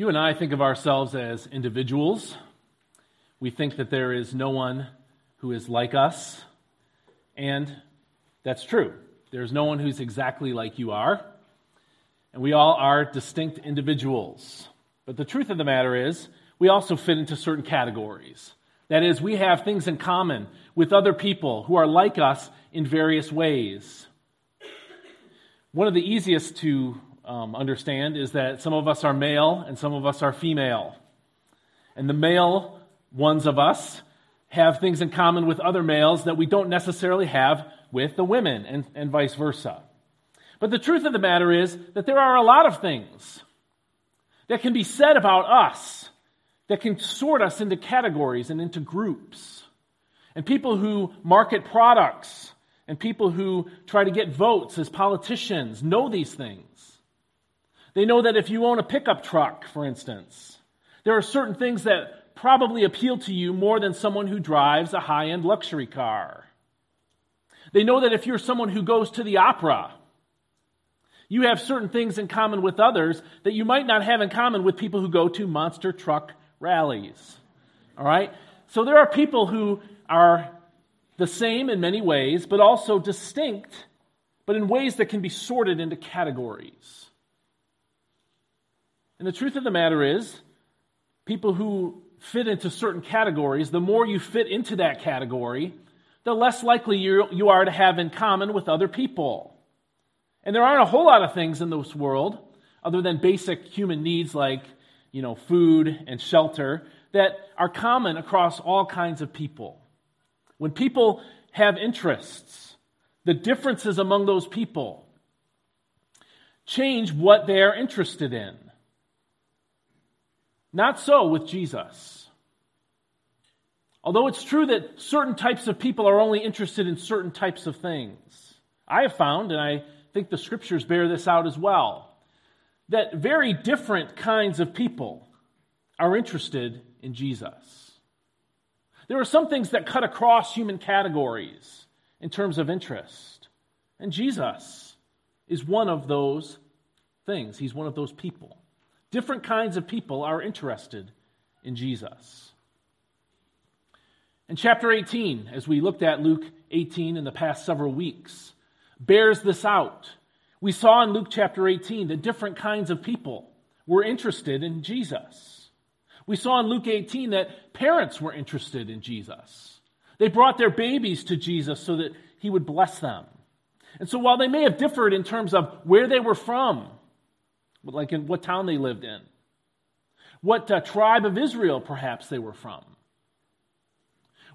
You and I think of ourselves as individuals. We think that there is no one who is like us. And that's true. There's no one who's exactly like you are. And we all are distinct individuals. But the truth of the matter is, we also fit into certain categories. That is, we have things in common with other people who are like us in various ways. One of the easiest to um, understand is that some of us are male and some of us are female. And the male ones of us have things in common with other males that we don't necessarily have with the women, and, and vice versa. But the truth of the matter is that there are a lot of things that can be said about us that can sort us into categories and into groups. And people who market products and people who try to get votes as politicians know these things. They know that if you own a pickup truck, for instance, there are certain things that probably appeal to you more than someone who drives a high end luxury car. They know that if you're someone who goes to the opera, you have certain things in common with others that you might not have in common with people who go to monster truck rallies. All right? So there are people who are the same in many ways, but also distinct, but in ways that can be sorted into categories. And the truth of the matter is, people who fit into certain categories, the more you fit into that category, the less likely you, are to have in common with other people. And there aren't a whole lot of things in this world, other than basic human needs like, you know, food and shelter, that are common across all kinds of people. When people have interests, the differences among those people change what they are interested in. Not so with Jesus. Although it's true that certain types of people are only interested in certain types of things, I have found, and I think the scriptures bear this out as well, that very different kinds of people are interested in Jesus. There are some things that cut across human categories in terms of interest, and Jesus is one of those things. He's one of those people. Different kinds of people are interested in Jesus. And chapter 18, as we looked at Luke 18 in the past several weeks, bears this out. We saw in Luke chapter 18 that different kinds of people were interested in Jesus. We saw in Luke 18 that parents were interested in Jesus. They brought their babies to Jesus so that he would bless them. And so while they may have differed in terms of where they were from, like in what town they lived in, what uh, tribe of Israel perhaps they were from,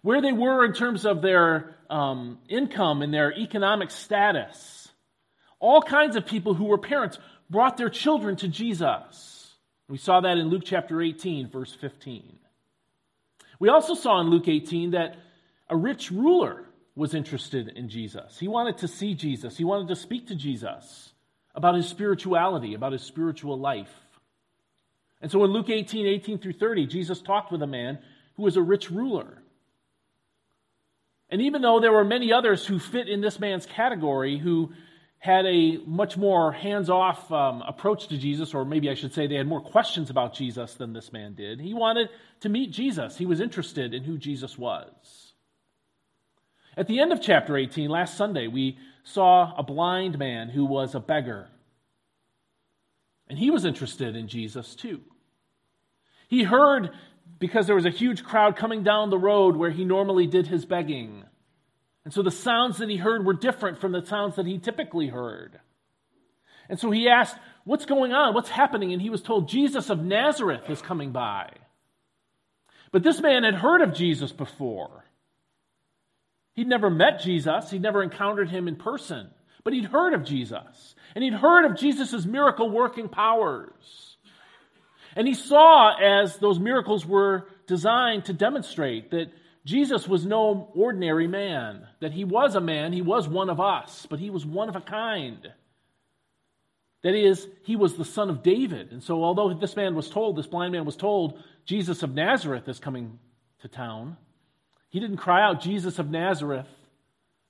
where they were in terms of their um, income and their economic status. All kinds of people who were parents brought their children to Jesus. We saw that in Luke chapter 18, verse 15. We also saw in Luke 18 that a rich ruler was interested in Jesus. He wanted to see Jesus, he wanted to speak to Jesus about his spirituality, about his spiritual life. And so in Luke 18, 18 through 30, Jesus talked with a man who was a rich ruler. And even though there were many others who fit in this man's category who had a much more hands off um, approach to Jesus, or maybe I should say they had more questions about Jesus than this man did, he wanted to meet Jesus. He was interested in who Jesus was. At the end of chapter 18, last Sunday, we saw a blind man who was a beggar. And he was interested in Jesus too. He heard, because there was a huge crowd coming down the road where he normally did his begging. And so the sounds that he heard were different from the sounds that he typically heard. And so he asked, What's going on? What's happening? And he was told, Jesus of Nazareth is coming by. But this man had heard of Jesus before. He'd never met Jesus, he'd never encountered him in person, but he'd heard of Jesus. And he'd heard of Jesus' miracle working powers. And he saw as those miracles were designed to demonstrate that Jesus was no ordinary man, that he was a man, he was one of us, but he was one of a kind. That is, he was the son of David. And so, although this man was told, this blind man was told, Jesus of Nazareth is coming to town, he didn't cry out, Jesus of Nazareth,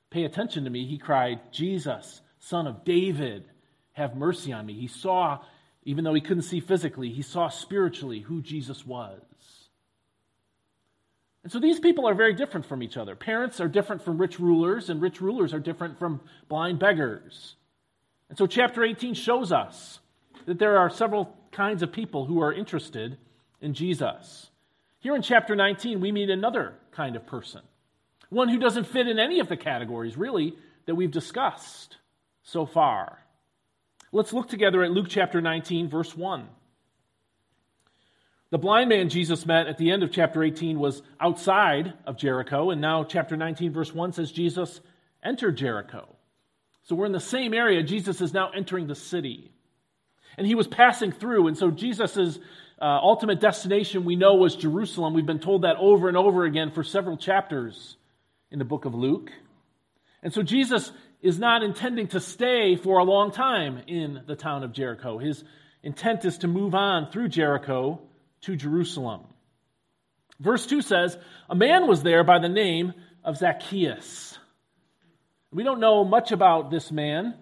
pay attention to me. He cried, Jesus, son of David, have mercy on me. He saw Even though he couldn't see physically, he saw spiritually who Jesus was. And so these people are very different from each other. Parents are different from rich rulers, and rich rulers are different from blind beggars. And so chapter 18 shows us that there are several kinds of people who are interested in Jesus. Here in chapter 19, we meet another kind of person, one who doesn't fit in any of the categories, really, that we've discussed so far. Let's look together at Luke chapter 19, verse 1. The blind man Jesus met at the end of chapter 18 was outside of Jericho, and now chapter 19, verse 1 says Jesus entered Jericho. So we're in the same area. Jesus is now entering the city. And he was passing through, and so Jesus' uh, ultimate destination we know was Jerusalem. We've been told that over and over again for several chapters in the book of Luke. And so Jesus is not intending to stay for a long time in the town of Jericho. His intent is to move on through Jericho to Jerusalem. Verse 2 says, A man was there by the name of Zacchaeus. We don't know much about this man,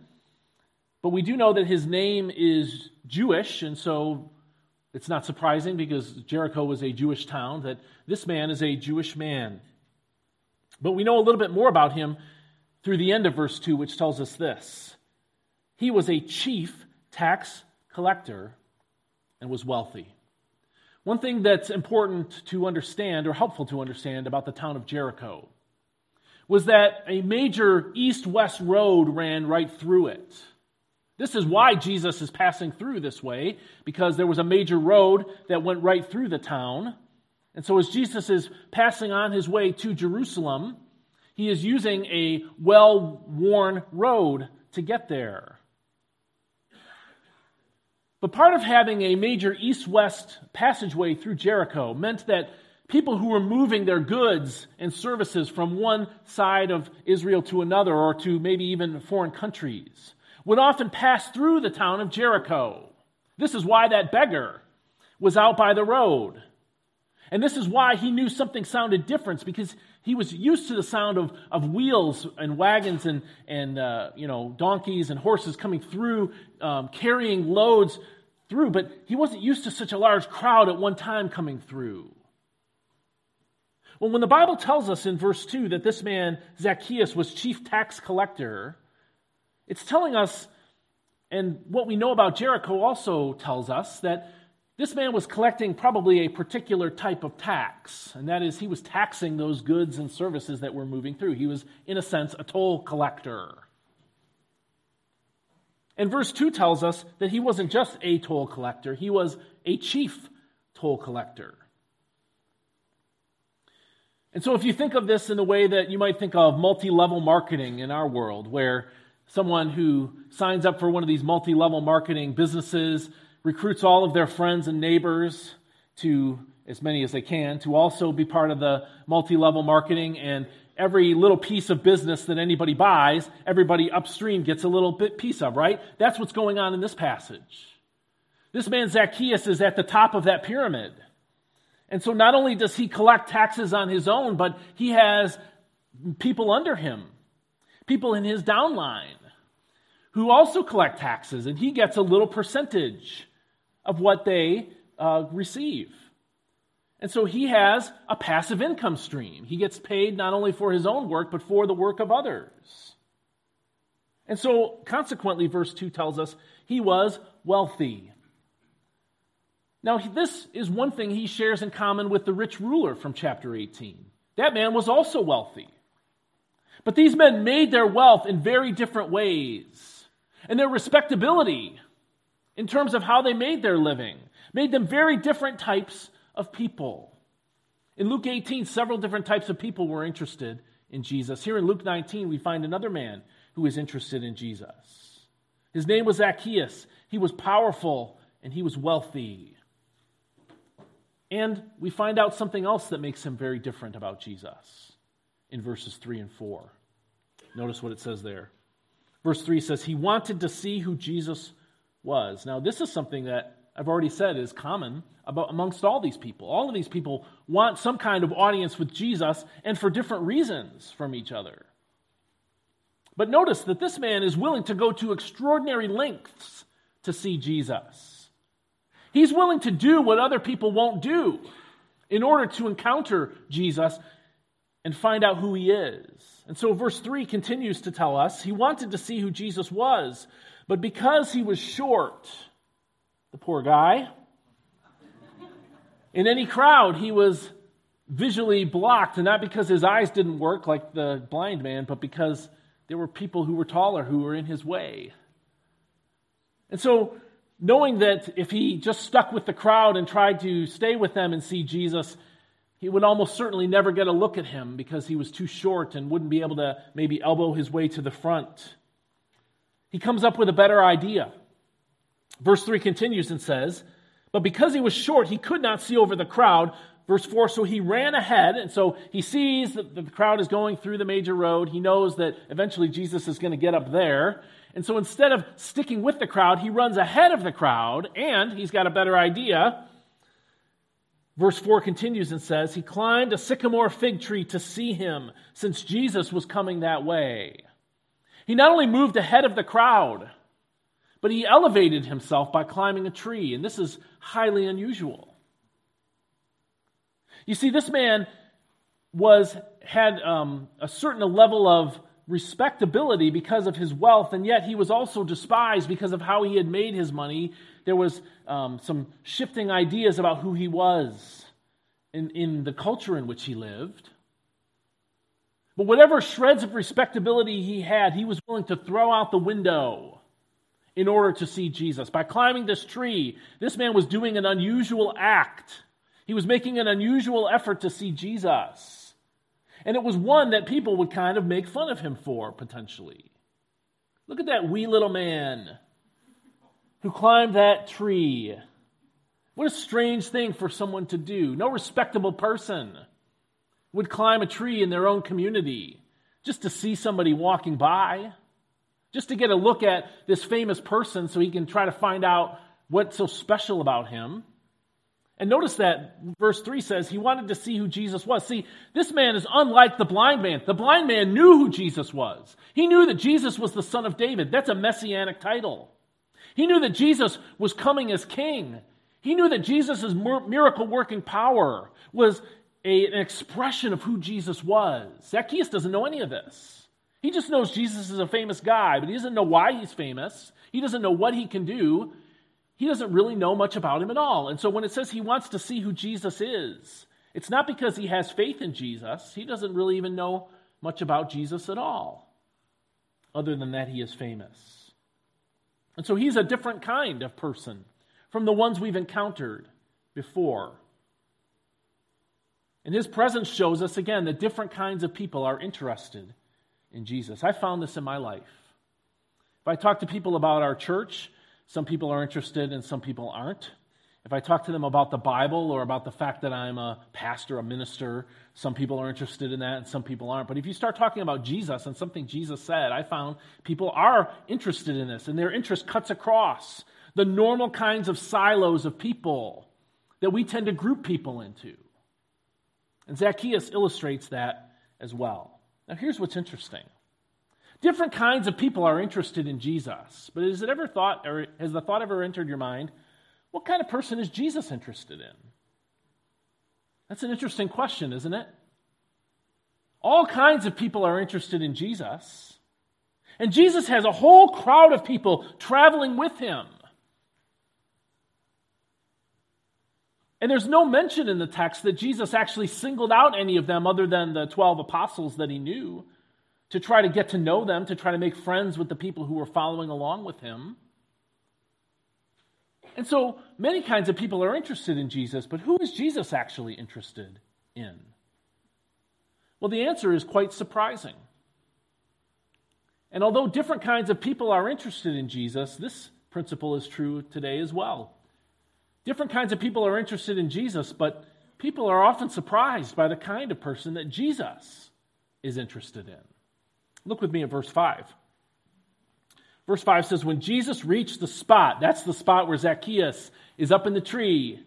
but we do know that his name is Jewish, and so it's not surprising because Jericho was a Jewish town that this man is a Jewish man. But we know a little bit more about him through the end of verse 2, which tells us this He was a chief tax collector and was wealthy. One thing that's important to understand, or helpful to understand, about the town of Jericho was that a major east west road ran right through it. This is why Jesus is passing through this way, because there was a major road that went right through the town. And so, as Jesus is passing on his way to Jerusalem, he is using a well worn road to get there. But part of having a major east west passageway through Jericho meant that people who were moving their goods and services from one side of Israel to another, or to maybe even foreign countries, would often pass through the town of Jericho. This is why that beggar was out by the road. And this is why he knew something sounded different, because he was used to the sound of, of wheels and wagons and, and uh, you know, donkeys and horses coming through, um, carrying loads through, but he wasn't used to such a large crowd at one time coming through. Well, when the Bible tells us in verse 2 that this man, Zacchaeus, was chief tax collector, it's telling us, and what we know about Jericho also tells us, that this man was collecting probably a particular type of tax, and that is, he was taxing those goods and services that were moving through. He was, in a sense, a toll collector. And verse 2 tells us that he wasn't just a toll collector, he was a chief toll collector. And so, if you think of this in the way that you might think of multi level marketing in our world, where someone who signs up for one of these multi level marketing businesses recruits all of their friends and neighbors to, as many as they can, to also be part of the multi level marketing. And every little piece of business that anybody buys, everybody upstream gets a little bit piece of, right? That's what's going on in this passage. This man Zacchaeus is at the top of that pyramid. And so not only does he collect taxes on his own, but he has people under him, people in his downline who also collect taxes, and he gets a little percentage of what they uh, receive. And so he has a passive income stream. He gets paid not only for his own work, but for the work of others. And so, consequently, verse 2 tells us he was wealthy. Now, this is one thing he shares in common with the rich ruler from chapter 18. That man was also wealthy. But these men made their wealth in very different ways. And their respectability in terms of how they made their living, made them very different types of people. In Luke 18, several different types of people were interested in Jesus. Here in Luke 19, we find another man who is interested in Jesus. His name was Zacchaeus. He was powerful and he was wealthy. And we find out something else that makes him very different about Jesus in verses 3 and 4. Notice what it says there. Verse 3 says, He wanted to see who Jesus was. Now, this is something that I've already said is common about, amongst all these people. All of these people want some kind of audience with Jesus and for different reasons from each other. But notice that this man is willing to go to extraordinary lengths to see Jesus. He's willing to do what other people won't do in order to encounter Jesus and find out who he is. And so verse 3 continues to tell us he wanted to see who Jesus was, but because he was short, the poor guy, in any crowd, he was visually blocked, and not because his eyes didn't work like the blind man, but because there were people who were taller who were in his way. And so, knowing that if he just stuck with the crowd and tried to stay with them and see Jesus, he would almost certainly never get a look at him because he was too short and wouldn't be able to maybe elbow his way to the front. He comes up with a better idea. Verse 3 continues and says, But because he was short, he could not see over the crowd. Verse 4 So he ran ahead, and so he sees that the crowd is going through the major road. He knows that eventually Jesus is going to get up there. And so instead of sticking with the crowd, he runs ahead of the crowd, and he's got a better idea. Verse 4 continues and says, He climbed a sycamore fig tree to see him, since Jesus was coming that way. He not only moved ahead of the crowd, but he elevated himself by climbing a tree, and this is highly unusual. You see, this man was had um, a certain level of respectability because of his wealth, and yet he was also despised because of how he had made his money. There was um, some shifting ideas about who he was in, in the culture in which he lived. But whatever shreds of respectability he had, he was willing to throw out the window in order to see Jesus. By climbing this tree, this man was doing an unusual act. He was making an unusual effort to see Jesus. And it was one that people would kind of make fun of him for, potentially. Look at that wee little man who climbed that tree. What a strange thing for someone to do. No respectable person would climb a tree in their own community just to see somebody walking by, just to get a look at this famous person so he can try to find out what's so special about him. And notice that verse 3 says he wanted to see who Jesus was. See, this man is unlike the blind man. The blind man knew who Jesus was. He knew that Jesus was the son of David. That's a messianic title. He knew that Jesus was coming as king. He knew that Jesus' miracle working power was a, an expression of who Jesus was. Zacchaeus doesn't know any of this. He just knows Jesus is a famous guy, but he doesn't know why he's famous. He doesn't know what he can do he doesn't really know much about him at all. And so when it says he wants to see who Jesus is, it's not because he has faith in Jesus. He doesn't really even know much about Jesus at all, other than that he is famous. And so he's a different kind of person from the ones we've encountered before. And his presence shows us again that different kinds of people are interested in Jesus. I found this in my life. If I talk to people about our church, some people are interested and some people aren't. If I talk to them about the Bible or about the fact that I'm a pastor, a minister, some people are interested in that and some people aren't. But if you start talking about Jesus and something Jesus said, I found people are interested in this and their interest cuts across the normal kinds of silos of people that we tend to group people into. And Zacchaeus illustrates that as well. Now, here's what's interesting Different kinds of people are interested in Jesus. But has it ever thought, or has the thought ever entered your mind, what kind of person is Jesus interested in? That's an interesting question, isn't it? All kinds of people are interested in Jesus. And Jesus has a whole crowd of people traveling with him. And there's no mention in the text that Jesus actually singled out any of them other than the 12 apostles that he knew to try to get to know them, to try to make friends with the people who were following along with him. And so many kinds of people are interested in Jesus, but who is Jesus actually interested in? Well, the answer is quite surprising. And although different kinds of people are interested in Jesus, this principle is true today as well. Different kinds of people are interested in Jesus, but people are often surprised by the kind of person that Jesus is interested in. Look with me at verse 5. Verse 5 says, When Jesus reached the spot, that's the spot where Zacchaeus is up in the tree,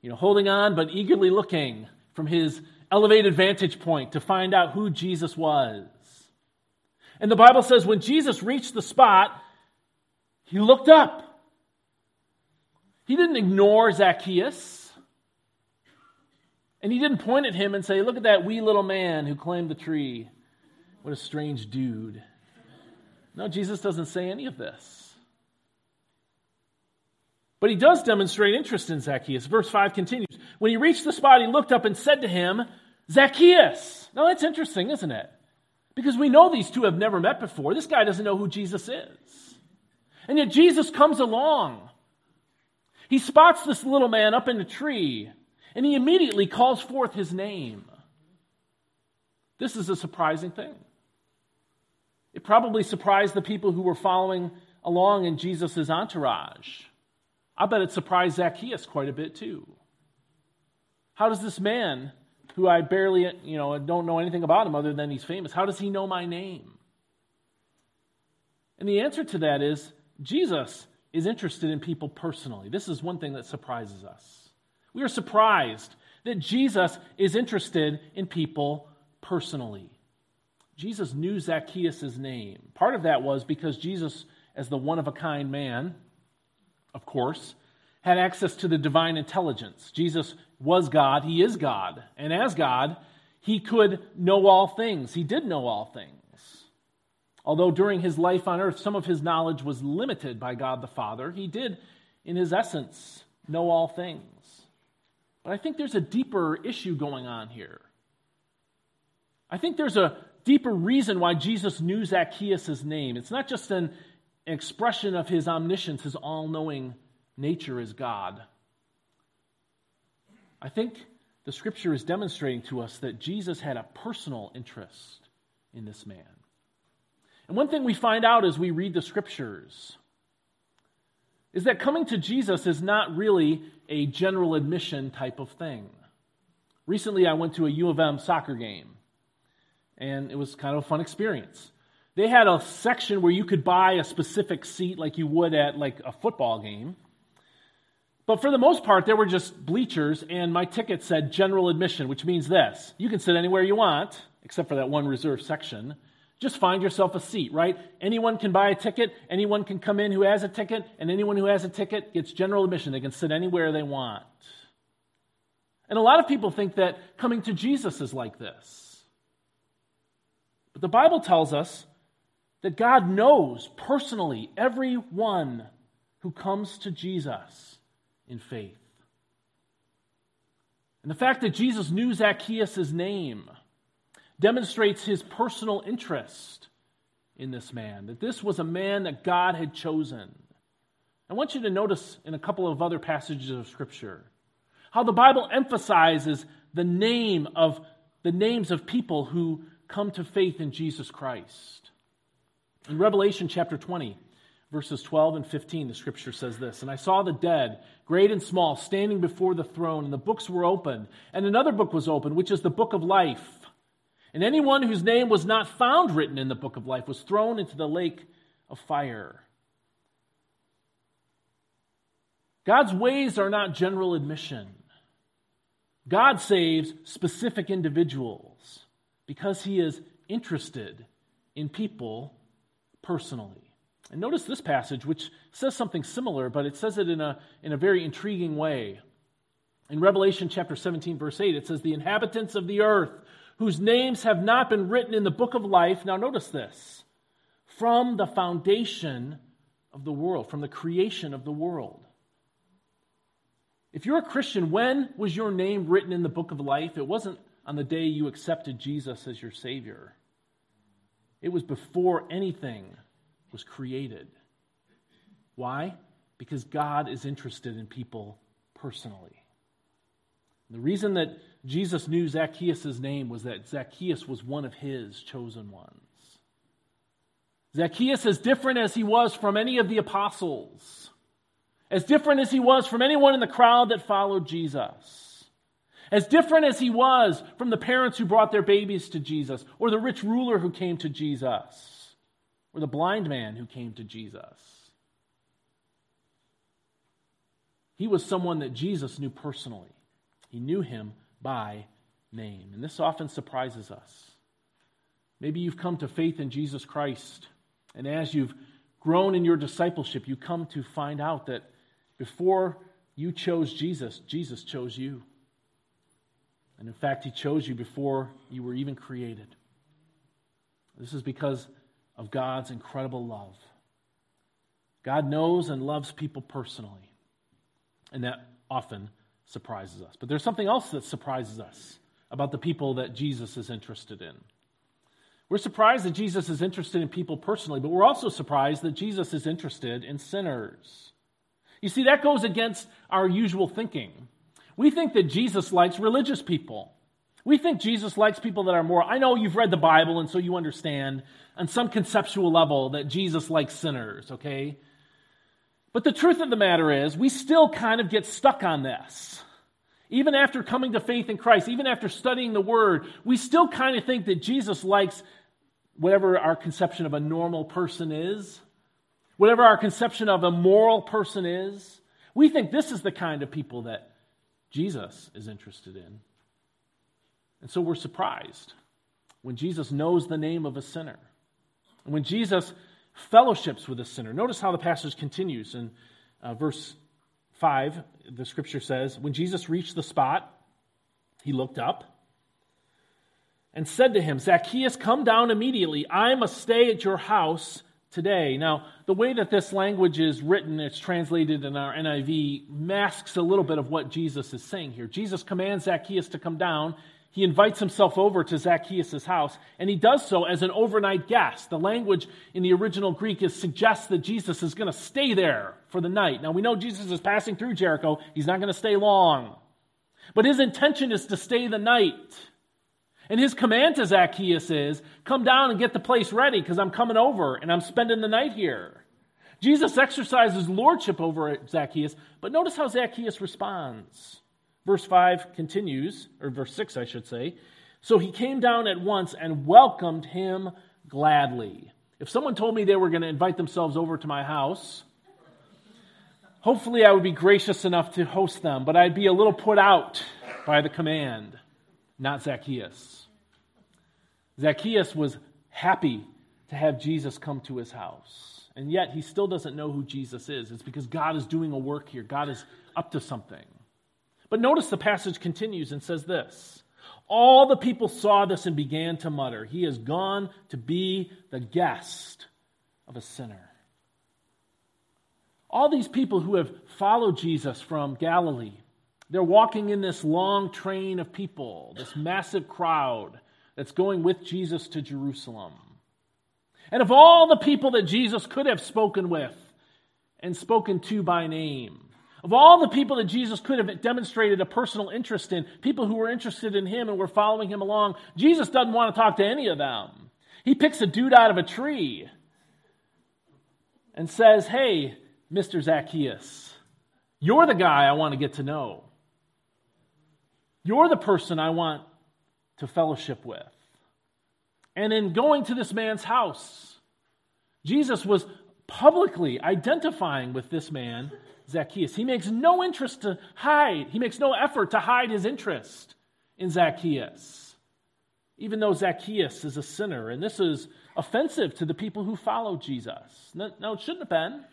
you know, holding on but eagerly looking from his elevated vantage point to find out who Jesus was. And the Bible says, when Jesus reached the spot, he looked up. He didn't ignore Zacchaeus. And he didn't point at him and say, Look at that wee little man who climbed the tree. What a strange dude. No, Jesus doesn't say any of this. But he does demonstrate interest in Zacchaeus. Verse 5 continues When he reached the spot, he looked up and said to him, Zacchaeus. Now that's interesting, isn't it? Because we know these two have never met before. This guy doesn't know who Jesus is. And yet Jesus comes along. He spots this little man up in a tree, and he immediately calls forth his name. This is a surprising thing. It probably surprised the people who were following along in Jesus' entourage. I bet it surprised Zacchaeus quite a bit too. How does this man, who I barely, you know, don't know anything about him other than he's famous, how does he know my name? And the answer to that is Jesus is interested in people personally. This is one thing that surprises us. We are surprised that Jesus is interested in people personally. Jesus knew Zacchaeus' name. Part of that was because Jesus, as the one of a kind man, of course, had access to the divine intelligence. Jesus was God, he is God. And as God, he could know all things. He did know all things. Although during his life on earth, some of his knowledge was limited by God the Father, he did, in his essence, know all things. But I think there's a deeper issue going on here. I think there's a deeper reason why Jesus knew Zacchaeus' name. It's not just an expression of his omniscience, his all knowing nature as God. I think the scripture is demonstrating to us that Jesus had a personal interest in this man. And one thing we find out as we read the scriptures is that coming to Jesus is not really a general admission type of thing. Recently, I went to a U of M soccer game and it was kind of a fun experience. They had a section where you could buy a specific seat like you would at like a football game. But for the most part, there were just bleachers, and my ticket said general admission, which means this you can sit anywhere you want, except for that one reserved section. Just find yourself a seat, right? Anyone can buy a ticket, anyone can come in who has a ticket, and anyone who has a ticket gets general admission. They can sit anywhere they want. And a lot of people think that coming to Jesus is like this. But the Bible tells us that God knows personally everyone who comes to Jesus in faith. And the fact that Jesus knew Zacchaeus' name demonstrates his personal interest in this man, that this was a man that God had chosen. I want you to notice in a couple of other passages of Scripture how the Bible emphasizes the name of the names of people who come to faith in Jesus Christ. In Revelation chapter 20, verses 12 and 15, the scripture says this And I saw the dead, great and small, standing before the throne, and the books were opened. And another book was opened, which is the book of life. And anyone whose name was not found written in the book of life was thrown into the lake of fire. God's ways are not general admission. God saves specific individuals because he is interested in people personally. And notice this passage, which says something similar, but it says it in a, in a very intriguing way. In Revelation chapter 17, verse 8, it says, The inhabitants of the earth, whose names have not been written in the book of life, now notice this, from the foundation of the world, from the creation of the world. If you're a Christian, when was your name written in the book of life? It wasn't on the day you accepted Jesus as your Savior. It was before anything was created. Why? Because God is interested in people personally. The reason that Jesus knew Zacchaeus' name was that Zacchaeus was one of his chosen ones. Zacchaeus, as different as he was from any of the apostles, as different as he was from anyone in the crowd that followed Jesus, as different as he was from the parents who brought their babies to Jesus, or the rich ruler who came to Jesus, or the blind man who came to Jesus. He was someone that Jesus knew personally. He knew him by name. And this often surprises us. Maybe you've come to faith in Jesus Christ, and as you've grown in your discipleship, you come to find out that before You chose Jesus, Jesus chose you. And in fact, He chose you before you were even created. This is because of God's incredible love. God knows and loves people personally, and that often surprises us. But there's something else that surprises us about the people that Jesus is interested in. We're surprised that Jesus is interested in people personally, but we're also surprised that Jesus is interested in sinners. You see, that goes against our usual thinking. We think that Jesus likes religious people. We think Jesus likes people that are more. I know you've read the Bible, and so you understand on some conceptual level that Jesus likes sinners, okay? But the truth of the matter is, we still kind of get stuck on this. Even after coming to faith in Christ, even after studying the Word, we still kind of think that Jesus likes whatever our conception of a normal person is whatever our conception of a moral person is, we think this is the kind of people that Jesus is interested in. And so we're surprised when Jesus knows the name of a sinner. And when Jesus fellowships with a sinner. Notice how the passage continues in uh, verse 5. The scripture says, When Jesus reached the spot, he looked up and said to him, Zacchaeus, come down immediately. I must stay at your house today. Now, the way that this language is written, it's translated in our NIV, masks a little bit of what Jesus is saying here. Jesus commands Zacchaeus to come down. He invites himself over to Zacchaeus' house, and he does so as an overnight guest. The language in the original Greek is, suggests that Jesus is going to stay there for the night. Now, we know Jesus is passing through Jericho. He's not going to stay long. But his intention is to stay the night. And his command to Zacchaeus is, Come down and get the place ready because I'm coming over and I'm spending the night here. Jesus exercises lordship over Zacchaeus, but notice how Zacchaeus responds. Verse 5 continues, or verse 6, I should say. So he came down at once and welcomed him gladly. If someone told me they were going to invite themselves over to my house, hopefully I would be gracious enough to host them, but I'd be a little put out by the command, not Zacchaeus. Zacchaeus was happy to have Jesus come to his house. And yet he still doesn't know who Jesus is. It's because God is doing a work here, God is up to something. But notice the passage continues and says this All the people saw this and began to mutter, He has gone to be the guest of a sinner. All these people who have followed Jesus from Galilee, they're walking in this long train of people, this massive crowd that's going with Jesus to Jerusalem. And of all the people that Jesus could have spoken with and spoken to by name, of all the people that Jesus could have demonstrated a personal interest in, people who were interested in him and were following him along, Jesus doesn't want to talk to any of them. He picks a dude out of a tree and says, Hey, Mr. Zacchaeus, you're the guy I want to get to know. You're the person I want to fellowship with. And in going to this man's house, Jesus was publicly identifying with this man, Zacchaeus. He makes no interest to hide, he makes no effort to hide his interest in Zacchaeus, even though Zacchaeus is a sinner. And this is offensive to the people who follow Jesus. Now, it shouldn't have been.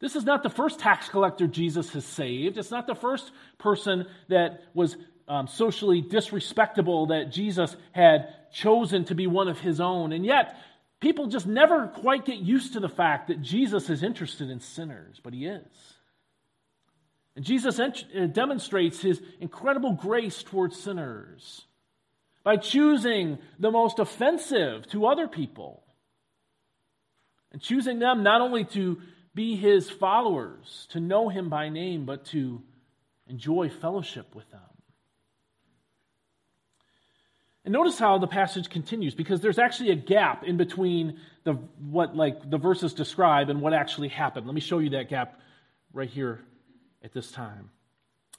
This is not the first tax collector Jesus has saved. It's not the first person that was um, socially disrespectable that Jesus had chosen to be one of his own. And yet, people just never quite get used to the fact that Jesus is interested in sinners, but he is. And Jesus ent- uh, demonstrates his incredible grace towards sinners by choosing the most offensive to other people and choosing them not only to be his followers, to know him by name, but to enjoy fellowship with them. And notice how the passage continues because there's actually a gap in between the what like the verses describe and what actually happened. Let me show you that gap right here at this time.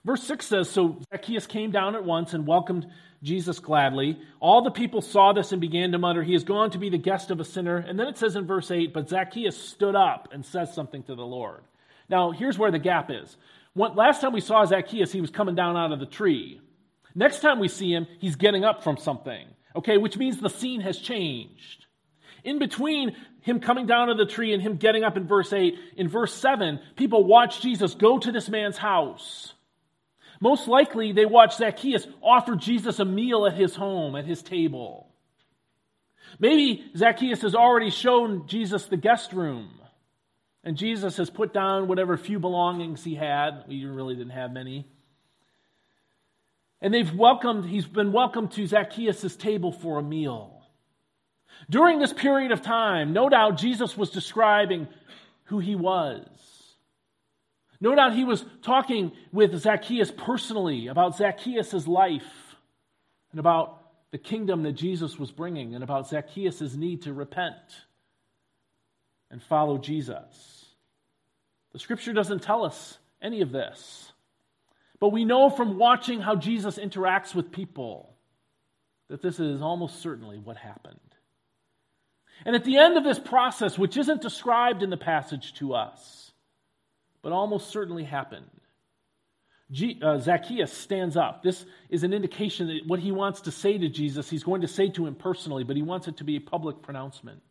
Verse 6 says So Zacchaeus came down at once and welcomed Jesus gladly. All the people saw this and began to mutter, He is gone to be the guest of a sinner. And then it says in verse 8, But Zacchaeus stood up and says something to the Lord. Now, here's where the gap is. last time we saw Zacchaeus, he was coming down out of the tree. Next time we see him, he's getting up from something, okay, which means the scene has changed. In between him coming down to the tree and him getting up in verse 8, in verse 7, people watch Jesus go to this man's house. Most likely, they watch Zacchaeus offer Jesus a meal at his home, at his table. Maybe Zacchaeus has already shown Jesus the guest room, and Jesus has put down whatever few belongings he had. He really didn't have many. And they've welcomed, he's been welcomed to Zacchaeus' table for a meal. During this period of time, no doubt Jesus was describing who he was. No doubt he was talking with Zacchaeus personally about Zacchaeus' life and about the kingdom that Jesus was bringing and about Zacchaeus' need to repent and follow Jesus. The scripture doesn't tell us any of this. But we know from watching how Jesus interacts with people that this is almost certainly what happened. And at the end of this process, which isn't described in the passage to us, but almost certainly happened, G- uh, Zacchaeus stands up. This is an indication that what he wants to say to Jesus, he's going to say to him personally, but he wants it to be a public pronouncement.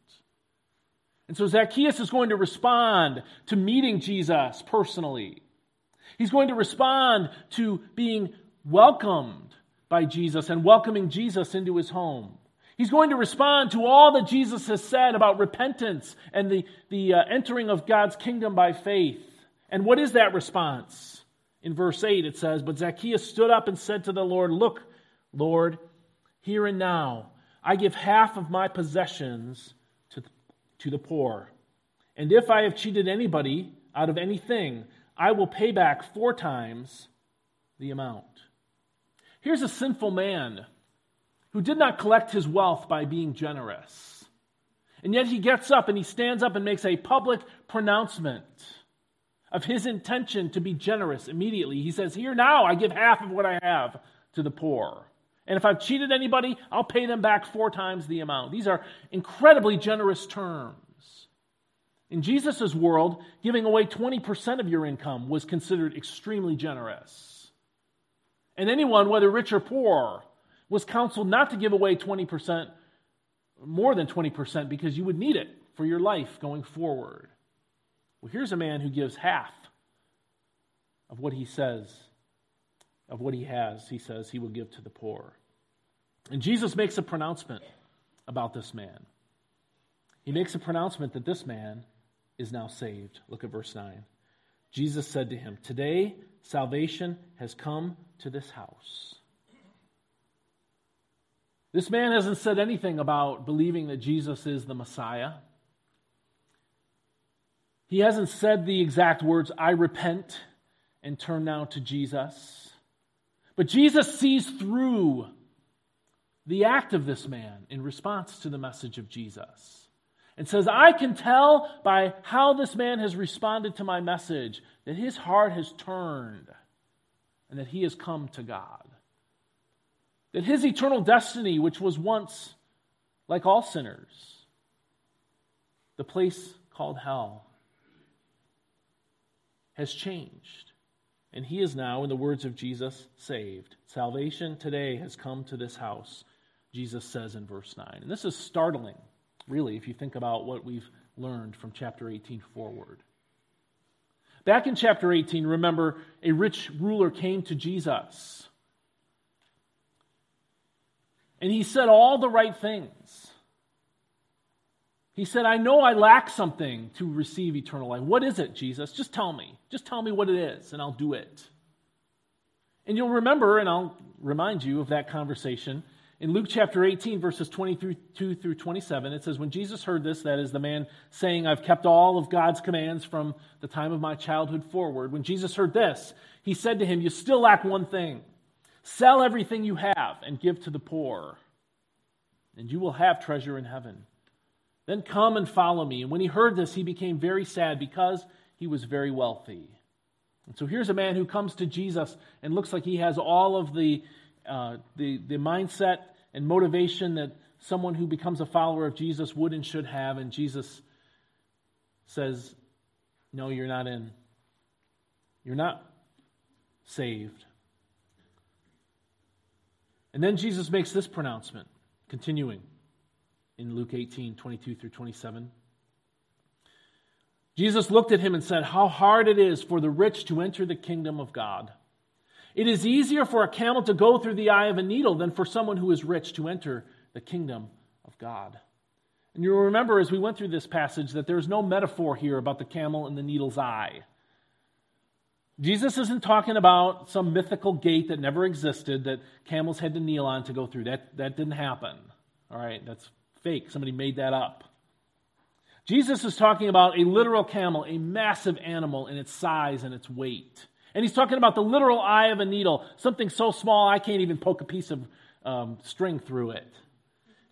And so Zacchaeus is going to respond to meeting Jesus personally. He's going to respond to being welcomed by Jesus and welcoming Jesus into his home. He's going to respond to all that Jesus has said about repentance and the, the uh, entering of God's kingdom by faith. And what is that response? In verse 8, it says, But Zacchaeus stood up and said to the Lord, Look, Lord, here and now, I give half of my possessions to, to the poor. And if I have cheated anybody out of anything, I will pay back four times the amount. Here's a sinful man who did not collect his wealth by being generous. And yet he gets up and he stands up and makes a public pronouncement of his intention to be generous immediately. He says, Here now, I give half of what I have to the poor. And if I've cheated anybody, I'll pay them back four times the amount. These are incredibly generous terms. In Jesus' world, giving away 20% of your income was considered extremely generous. And anyone, whether rich or poor, was counseled not to give away 20%, more than 20%, because you would need it for your life going forward. Well, here's a man who gives half of what he says, of what he has, he says he will give to the poor. And Jesus makes a pronouncement about this man. He makes a pronouncement that this man is now saved. Look at verse 9. Jesus said to him, Today salvation has come to this house. This man hasn't said anything about believing that Jesus is the Messiah. He hasn't said the exact words, I repent and turn now to Jesus. But Jesus sees through the act of this man in response to the message of Jesus and says, I can tell by how this man has responded to my message that his heart has turned and that he has come to God. That his eternal destiny, which was once like all sinners, the place called hell, has changed. And he is now, in the words of Jesus, saved. Salvation today has come to this house, Jesus says in verse 9. And this is startling really, if you think about what we've learned from chapter 18 forward. Back in chapter 18, remember, a rich ruler came to Jesus. And he said all the right things. He said, I know I lack something to receive eternal life. What is it, Jesus? Just tell me. Just tell me what it is, and I'll do it. And you'll remember, and I'll remind you of that conversation in Luke chapter 18, verses 22 through 27, it says, When Jesus heard this, that is the man saying, I've kept all of God's commands from the time of my childhood forward. When Jesus heard this, he said to him, You still lack one thing. Sell everything you have and give to the poor, and you will have treasure in heaven. Then come and follow me. And when he heard this, he became very sad because he was very wealthy. And so here's a man who comes to Jesus and looks like he has all of the uh, the, the mindset and motivation that someone who becomes a follower of Jesus would and should have. And Jesus says, No, you're not in. You're not saved. And then Jesus makes this pronouncement, continuing. in Luke 18 22 through 27. Jesus looked at him and said, How hard it is for the rich to enter the kingdom of God. It is easier for a camel to go through the eye of a needle than for someone who is rich to enter the kingdom of God. And you'll remember as we went through this passage that there's no metaphor here about the camel and the needle's eye. Jesus isn't talking about some mythical gate that never existed that camels had to kneel on to go through. That, that didn't happen. All right, that's fake. Somebody made that up. Jesus is talking about a literal camel, a massive animal in its size and its weight. And he's talking about the literal eye of a needle, something so small I can't even poke a piece of um, string through it.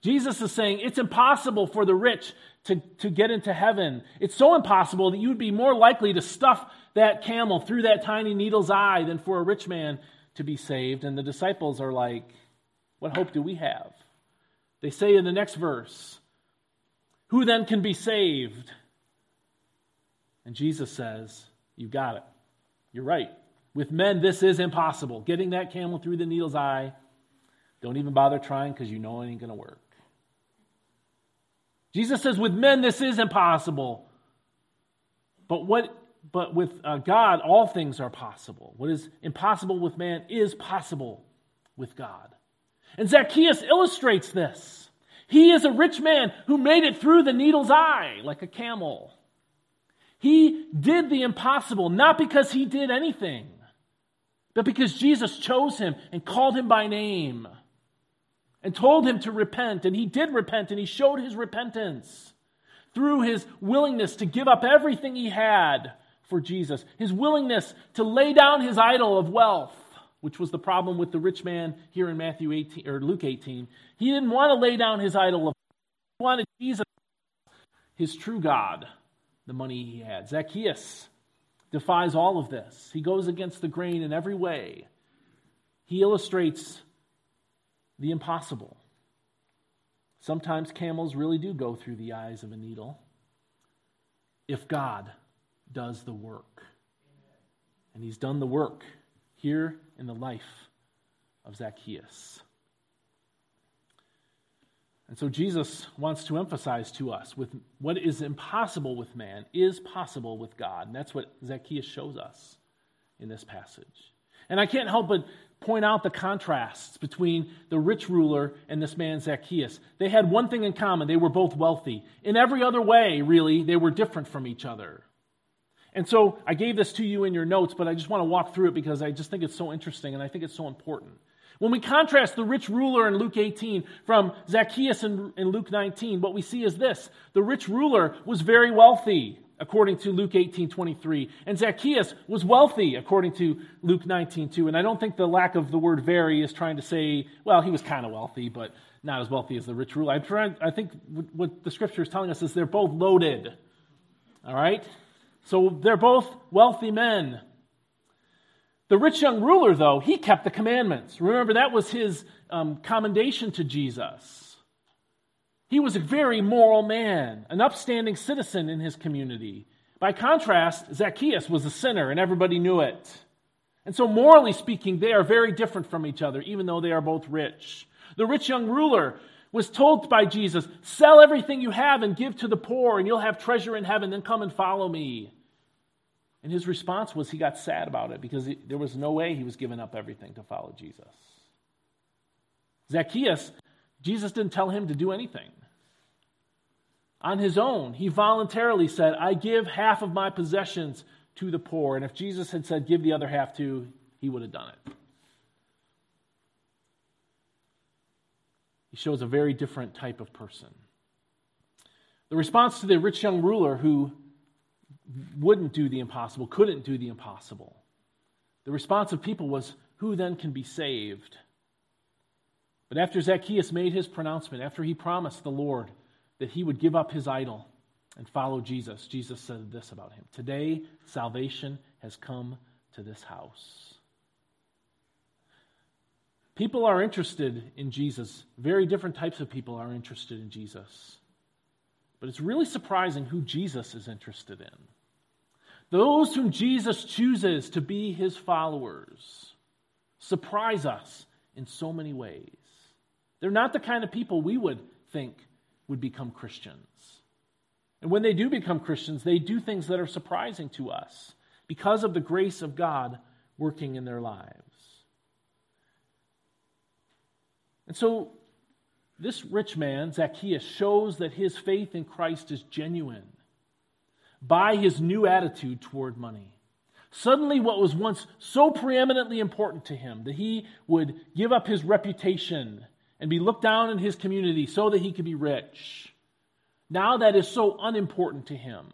Jesus is saying it's impossible for the rich to, to get into heaven. It's so impossible that you would be more likely to stuff that camel through that tiny needle's eye than for a rich man to be saved. And the disciples are like, What hope do we have? They say in the next verse, who then can be saved? And Jesus says, You got it. You're right. With men, this is impossible. Getting that camel through the needle's eye, don't even bother trying because you know it ain't going to work. Jesus says, With men, this is impossible. But, what, but with uh, God, all things are possible. What is impossible with man is possible with God. And Zacchaeus illustrates this. He is a rich man who made it through the needle's eye like a camel. He did the impossible, not because he did anything, but because Jesus chose him and called him by name and told him to repent. And he did repent and he showed his repentance through his willingness to give up everything he had for Jesus, his willingness to lay down his idol of wealth which was the problem with the rich man here in Matthew 18 or Luke 18. He didn't want to lay down his idol of he wanted Jesus, his true God, the money he had. Zacchaeus defies all of this. He goes against the grain in every way. He illustrates the impossible. Sometimes camels really do go through the eyes of a needle if God does the work. And he's done the work here in the life of Zacchaeus. And so Jesus wants to emphasize to us with what is impossible with man is possible with God. And that's what Zacchaeus shows us in this passage. And I can't help but point out the contrasts between the rich ruler and this man Zacchaeus. They had one thing in common they were both wealthy. In every other way, really, they were different from each other. And so I gave this to you in your notes, but I just want to walk through it because I just think it's so interesting and I think it's so important. When we contrast the rich ruler in Luke 18 from Zacchaeus in, in Luke 19, what we see is this the rich ruler was very wealthy, according to Luke 18 23. And Zacchaeus was wealthy, according to Luke 19 2. And I don't think the lack of the word very is trying to say, well, he was kind of wealthy, but not as wealthy as the rich ruler. I, I think what the scripture is telling us is they're both loaded. All right? So they're both wealthy men. The rich young ruler, though, he kept the commandments. Remember, that was his um, commendation to Jesus. He was a very moral man, an upstanding citizen in his community. By contrast, Zacchaeus was a sinner, and everybody knew it. And so, morally speaking, they are very different from each other, even though they are both rich. The rich young ruler was told by Jesus, Sell everything you have and give to the poor, and you'll have treasure in heaven, then come and follow me. And his response was he got sad about it because he, there was no way he was giving up everything to follow Jesus. Zacchaeus, Jesus didn't tell him to do anything. On his own, he voluntarily said, I give half of my possessions to the poor. And if Jesus had said, Give the other half to, he would have done it. He shows a very different type of person. The response to the rich young ruler who wouldn't do the impossible, couldn't do the impossible, the response of people was, Who then can be saved? But after Zacchaeus made his pronouncement, after he promised the Lord that he would give up his idol and follow Jesus, Jesus said this about him Today, salvation has come to this house. People are interested in Jesus. Very different types of people are interested in Jesus. But it's really surprising who Jesus is interested in. Those whom Jesus chooses to be his followers surprise us in so many ways. They're not the kind of people we would think would become Christians. And when they do become Christians, they do things that are surprising to us because of the grace of God working in their lives. And so, this rich man, Zacchaeus, shows that his faith in Christ is genuine by his new attitude toward money. Suddenly, what was once so preeminently important to him, that he would give up his reputation and be looked down in his community so that he could be rich, now that is so unimportant to him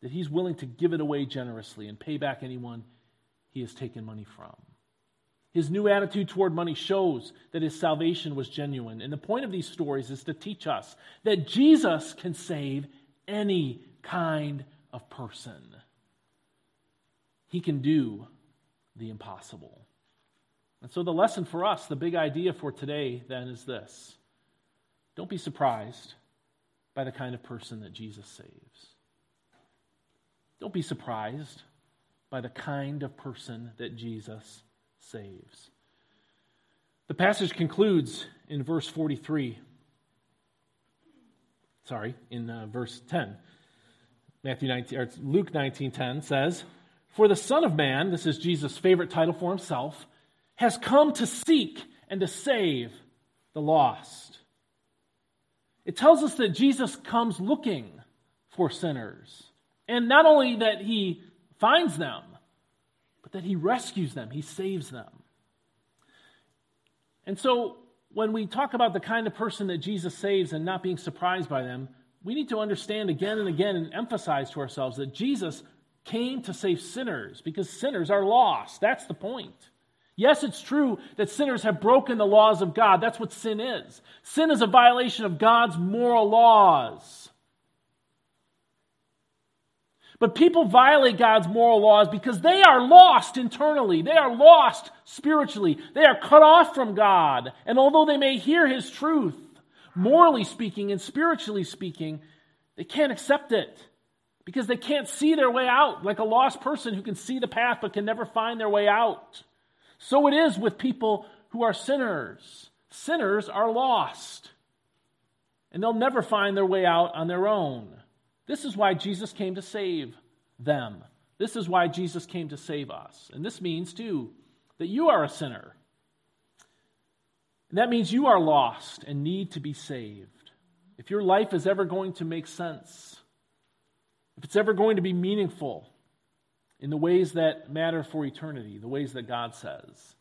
that he's willing to give it away generously and pay back anyone he has taken money from. His new attitude toward money shows that his salvation was genuine. And the point of these stories is to teach us that Jesus can save any kind of person. He can do the impossible. And so, the lesson for us, the big idea for today, then, is this don't be surprised by the kind of person that Jesus saves. Don't be surprised by the kind of person that Jesus saves. The passage concludes in verse 43. Sorry, in uh, verse 10. Matthew 19 or Luke 19:10 says, "For the Son of Man, this is Jesus' favorite title for himself, has come to seek and to save the lost." It tells us that Jesus comes looking for sinners. And not only that he finds them, but that he rescues them, he saves them. And so, when we talk about the kind of person that Jesus saves and not being surprised by them, we need to understand again and again and emphasize to ourselves that Jesus came to save sinners because sinners are lost. That's the point. Yes, it's true that sinners have broken the laws of God. That's what sin is. Sin is a violation of God's moral laws. But people violate God's moral laws because they are lost internally. They are lost spiritually. They are cut off from God. And although they may hear His truth, morally speaking and spiritually speaking, they can't accept it because they can't see their way out, like a lost person who can see the path but can never find their way out. So it is with people who are sinners. Sinners are lost, and they'll never find their way out on their own. This is why Jesus came to save them. This is why Jesus came to save us. And this means, too, that you are a sinner. And that means you are lost and need to be saved. If your life is ever going to make sense, if it's ever going to be meaningful in the ways that matter for eternity, the ways that God says,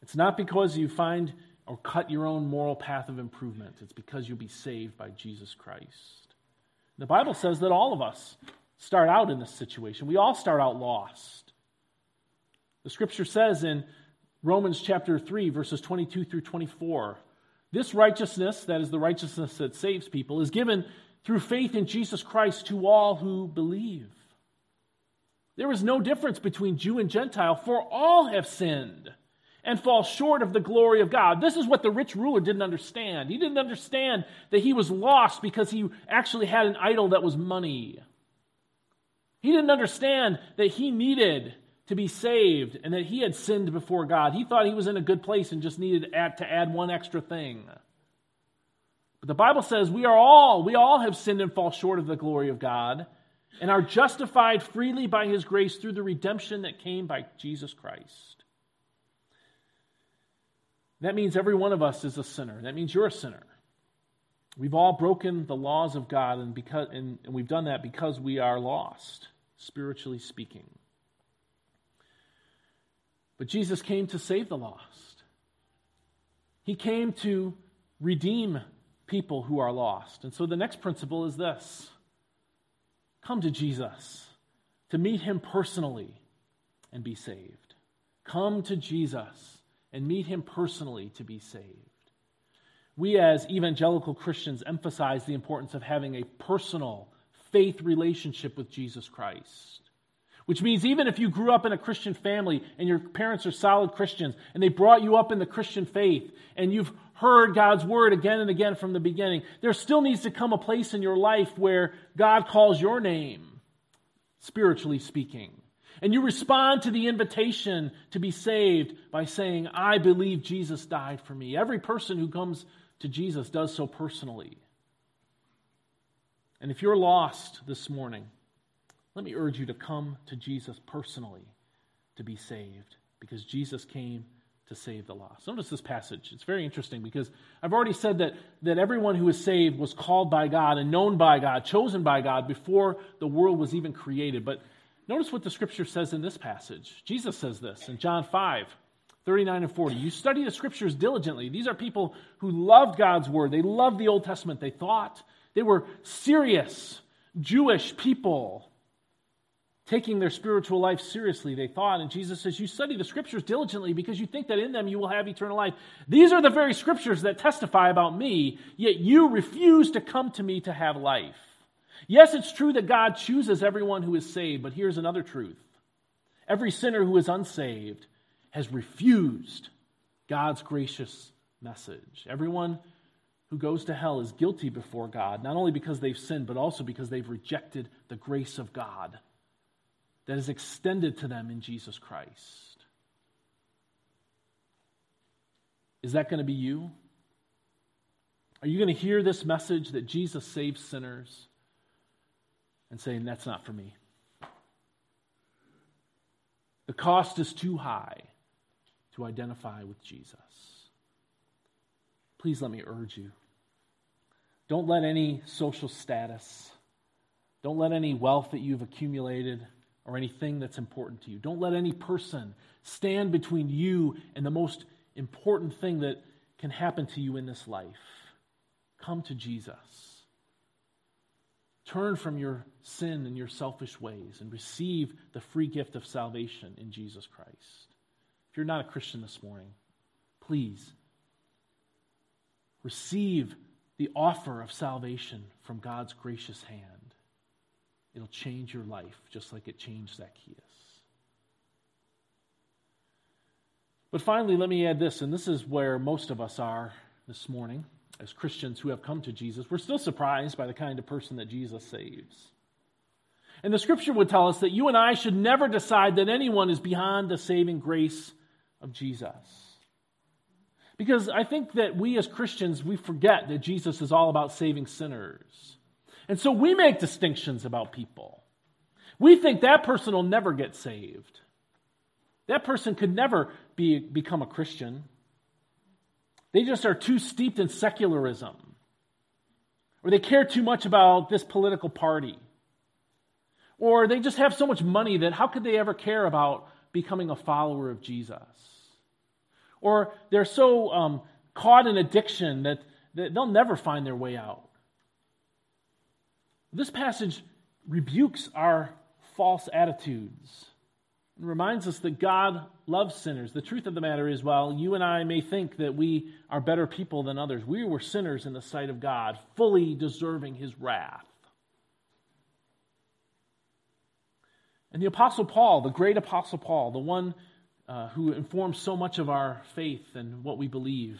it's not because you find or cut your own moral path of improvement, it's because you'll be saved by Jesus Christ. The Bible says that all of us start out in this situation. We all start out lost. The scripture says in Romans chapter 3, verses 22 through 24, this righteousness, that is the righteousness that saves people, is given through faith in Jesus Christ to all who believe. There is no difference between Jew and Gentile, for all have sinned and fall short of the glory of God. This is what the rich ruler didn't understand. He didn't understand that he was lost because he actually had an idol that was money. He didn't understand that he needed to be saved and that he had sinned before God. He thought he was in a good place and just needed to add, one extra thing. But the Bible says we are all, we all have sinned and fall short of the glory of God and are justified freely by his grace through the redemption that came by Jesus Christ. That means every one of us is a sinner. That means you're a sinner. We've all broken the laws of God, and, because, and, and we've done that because we are lost, spiritually speaking. But Jesus came to save the lost. He came to redeem people who are lost. And so the next principle is this come to Jesus to meet him personally and be saved. Come to Jesus and meet him personally to be saved. We, as evangelical Christians, emphasize the importance of having a personal faith relationship with Jesus Christ. Which means even if you grew up in a Christian family and your parents are solid Christians and they brought you up in the Christian faith and you've heard God's word again and again from the beginning, there still needs to come a place in your life where God calls your name, spiritually speaking. And you respond to the invitation to be saved by saying, I believe Jesus died for me. Every person who comes to Jesus does so personally. And if you're lost this morning, let me urge you to come to Jesus personally to be saved because Jesus came to save the lost. Notice this passage. It's very interesting because I've already said that, that everyone who is saved was called by God and known by God, chosen by God before the world was even created. But notice what the scripture says in this passage. Jesus says this in John 5 39 and 40. You study the scriptures diligently. These are people who loved God's word, they loved the Old Testament. They thought they were serious Jewish people taking their spiritual life seriously, they thought. And Jesus says, You study the scriptures diligently because you think that in them you will have eternal life. These are the very scriptures that testify about me, yet you refuse to come to me to have life. Yes, it's true that God chooses everyone who is saved, but here's another truth every sinner who is unsaved has refused God's gracious message. Everyone who goes to hell is guilty before God, not only because they've sinned, but also because they've rejected the grace of God that is extended to them in Jesus Christ. Is that going to be you? Are you going to hear this message that Jesus saves sinners and saying, That's not for me? The cost is too high to identify with Jesus. Please let me urge you. Don't let any social status, don't let any wealth that you've accumulated, or anything that's important to you. Don't let any person stand between you and the most important thing that can happen to you in this life. Come to Jesus. Turn from your sin and your selfish ways and receive the free gift of salvation in Jesus Christ. If you're not a Christian this morning, please receive the offer of salvation from God's gracious hand. It'll change your life just like it changed Zacchaeus. But finally, let me add this, and this is where most of us are this morning as Christians who have come to Jesus. We're still surprised by the kind of person that Jesus saves. And the scripture would tell us that you and I should never decide that anyone is beyond the saving grace of Jesus. Because I think that we as Christians, we forget that Jesus is all about saving sinners. And so we make distinctions about people. We think that person will never get saved. That person could never be, become a Christian. They just are too steeped in secularism. Or they care too much about this political party. Or they just have so much money that how could they ever care about becoming a follower of Jesus? Or they're so um, caught in addiction that, that they'll never find their way out. This passage rebukes our false attitudes and reminds us that God loves sinners. The truth of the matter is, while you and I may think that we are better people than others, we were sinners in the sight of God, fully deserving his wrath. And the Apostle Paul, the great Apostle Paul, the one uh, who informs so much of our faith and what we believe,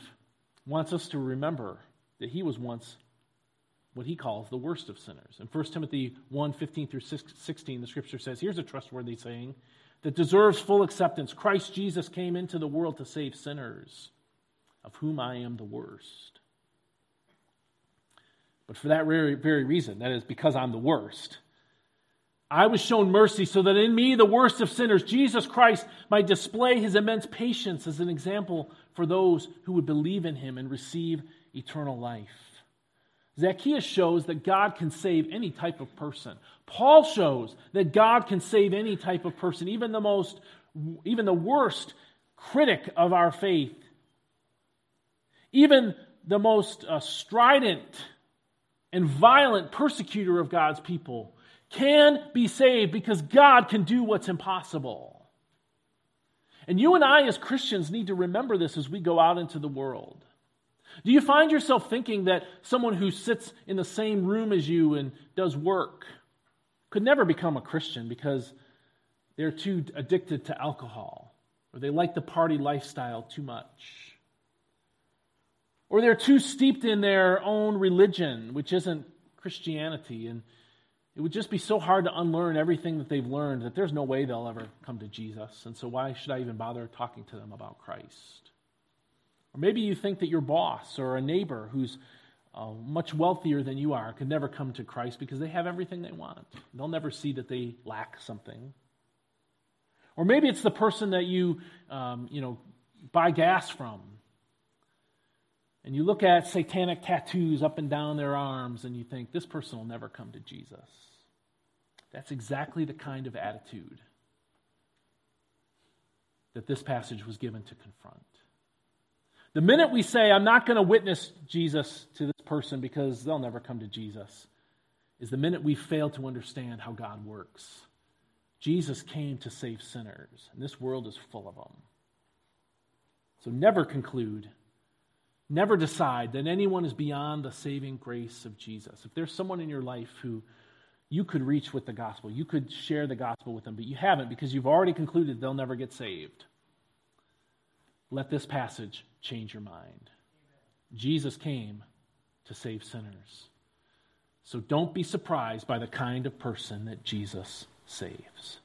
wants us to remember that he was once what he calls the worst of sinners. In 1 Timothy 1 15 through 16, the scripture says, Here's a trustworthy saying that deserves full acceptance Christ Jesus came into the world to save sinners, of whom I am the worst. But for that very, very reason, that is because I'm the worst, I was shown mercy so that in me, the worst of sinners, Jesus Christ might display his immense patience as an example for those who would believe in him and receive eternal life. Zacchaeus shows that God can save any type of person. Paul shows that God can save any type of person, even the most, even the worst critic of our faith, even the most uh, strident and violent persecutor of God's people can be saved because God can do what's impossible. And you and I, as Christians, need to remember this as we go out into the world. Do you find yourself thinking that someone who sits in the same room as you and does work could never become a Christian because they're too addicted to alcohol or they like the party lifestyle too much? Or they're too steeped in their own religion, which isn't Christianity, and it would just be so hard to unlearn everything that they've learned that there's no way they'll ever come to Jesus. And so, why should I even bother talking to them about Christ? Or maybe you think that your boss or a neighbor who's uh, much wealthier than you are could never come to Christ because they have everything they want. They'll never see that they lack something. Or maybe it's the person that you, um, you know, buy gas from. And you look at satanic tattoos up and down their arms and you think, this person will never come to Jesus. That's exactly the kind of attitude that this passage was given to confront. The minute we say, I'm not going to witness Jesus to this person because they'll never come to Jesus, is the minute we fail to understand how God works. Jesus came to save sinners, and this world is full of them. So never conclude, never decide that anyone is beyond the saving grace of Jesus. If there's someone in your life who you could reach with the gospel, you could share the gospel with them, but you haven't because you've already concluded they'll never get saved. Let this passage change your mind. Jesus came to save sinners. So don't be surprised by the kind of person that Jesus saves.